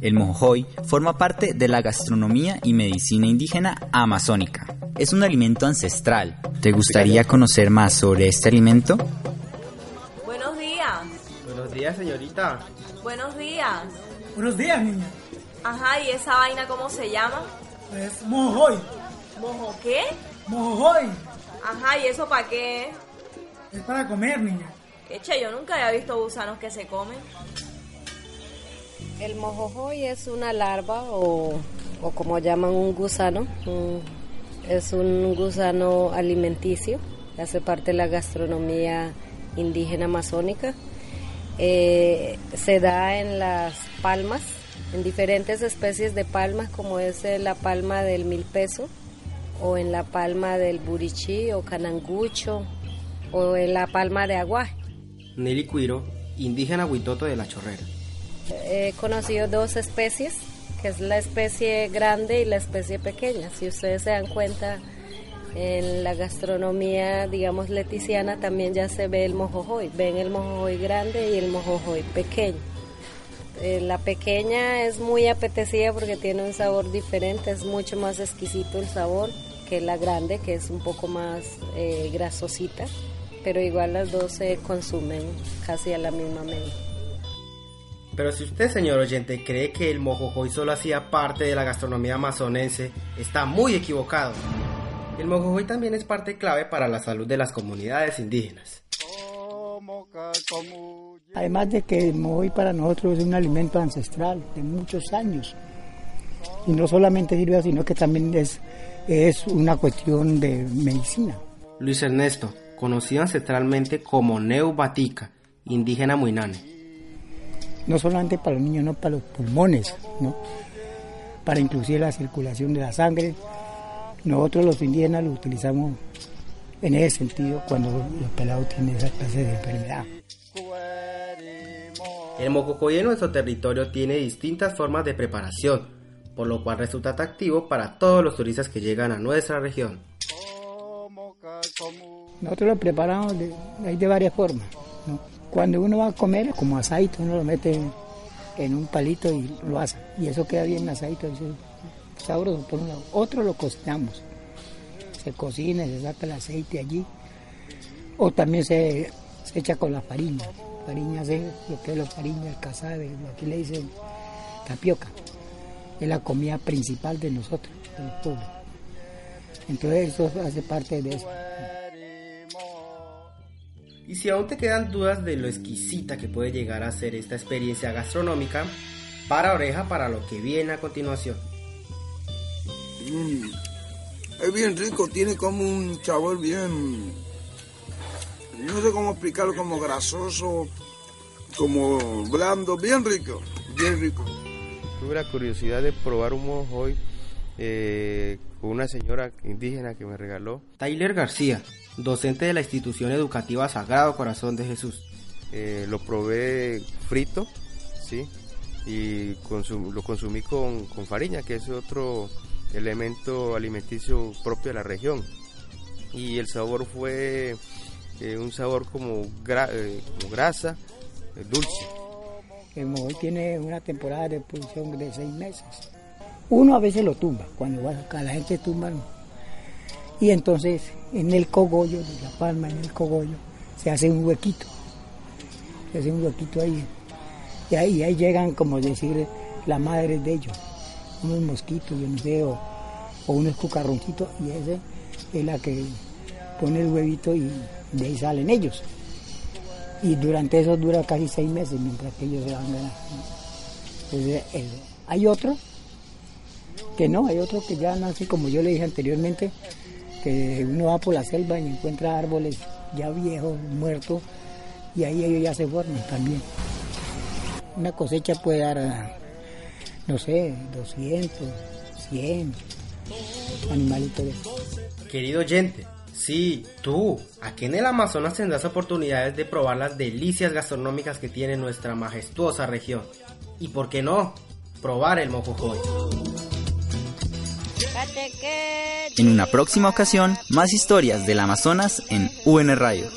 El mojojoy forma parte de la gastronomía y medicina indígena amazónica. Es un alimento ancestral. ¿Te gustaría conocer más sobre este alimento? Buenos días. Buenos días, señorita. Buenos días. Buenos días, niña. Ajá, ¿y esa vaina cómo se llama? Es mojojoy. ¿Mojo qué? Mojojoy. Ajá, ¿y eso para qué? Es para comer, niña. Eche, yo nunca había visto gusanos que se comen. El mojojoy es una larva o, o como llaman un gusano. es un gusano alimenticio, hace parte de la gastronomía indígena amazónica. Eh, se da en las palmas, en diferentes especies de palmas, como es la palma del mil peso, o en la palma del burichí o canangucho, o en la palma de aguaje. Nelly Cuiro, indígena huitoto de la chorrera. He conocido dos especies, que es la especie grande y la especie pequeña. Si ustedes se dan cuenta, en la gastronomía, digamos, leticiana también ya se ve el mojojoy. Ven el mojojoy grande y el mojojoy pequeño. Eh, la pequeña es muy apetecida porque tiene un sabor diferente, es mucho más exquisito el sabor que la grande, que es un poco más eh, grasosita, pero igual las dos se consumen casi a la misma medida. Pero si usted, señor oyente, cree que el mojojoy solo hacía parte de la gastronomía amazonense, está muy equivocado. El mojojoy también es parte clave para la salud de las comunidades indígenas. Además de que el mojojoy para nosotros es un alimento ancestral de muchos años. Y no solamente sirve, sino que también es, es una cuestión de medicina. Luis Ernesto, conocido ancestralmente como Neubatica, indígena muinane no solamente para los niños, no para los pulmones, ¿no? para inclusive la circulación de la sangre. Nosotros los indígenas lo utilizamos en ese sentido cuando los pelados tienen esa clase de enfermedad. El mococoy en nuestro territorio tiene distintas formas de preparación, por lo cual resulta atractivo para todos los turistas que llegan a nuestra región. Nosotros lo preparamos de, hay de varias formas. Cuando uno va a comer, como asadito, uno lo mete en un palito y lo hace. Y eso queda bien asadito, es sabroso por un lado. Otro lo cocinamos. Se cocina, se saca el aceite allí. O también se, echa con la farina. Farina, lo que es la farina, el casabe, lo que le dicen tapioca. Es la comida principal de nosotros, del pueblo. Entonces eso hace parte de eso. Y si aún te quedan dudas de lo exquisita que puede llegar a ser esta experiencia gastronómica, para oreja para lo que viene a continuación. Mm, es bien rico, tiene como un sabor bien... No sé cómo explicarlo, como grasoso, como blando, bien rico, bien rico. Tuve la curiosidad de probar un mojojoy eh, con una señora indígena que me regaló. Tyler García, docente de la institución educativa Sagrado Corazón de Jesús. Eh, lo probé frito, ¿sí? Y lo consumí con, con farina, que es otro elemento alimenticio propio de la región. Y el sabor fue eh, un sabor como, eh, como grasa, dulce. El tiene una temporada de producción de seis meses. Uno a veces lo tumba, cuando va, la gente tumba y entonces en el cogollo de la palma, en el cogollo, se hace un huequito. Se hace un huequito ahí. Y ahí, ahí llegan, como decir, la madre de ellos. Unos mosquitos, yo no sé, o, unos cucarroncitos, y ese es la que pone el huevito y de ahí salen ellos. Y durante eso dura casi seis meses mientras que ellos se van ganando. Entonces, hay otro que no, hay otro que ya nace, como yo le dije anteriormente, que uno va por la selva y encuentra árboles ya viejos, muertos, y ahí ellos ya se forman también. una cosecha puede dar, no sé, 200, 100 animalitos Querido oyente, sí, tú, aquí en el Amazonas tendrás oportunidades de probar las delicias gastronómicas que tiene nuestra majestuosa región. Y por qué no, probar el mojojoy. En una próxima ocasión, más historias del Amazonas en UN Radio.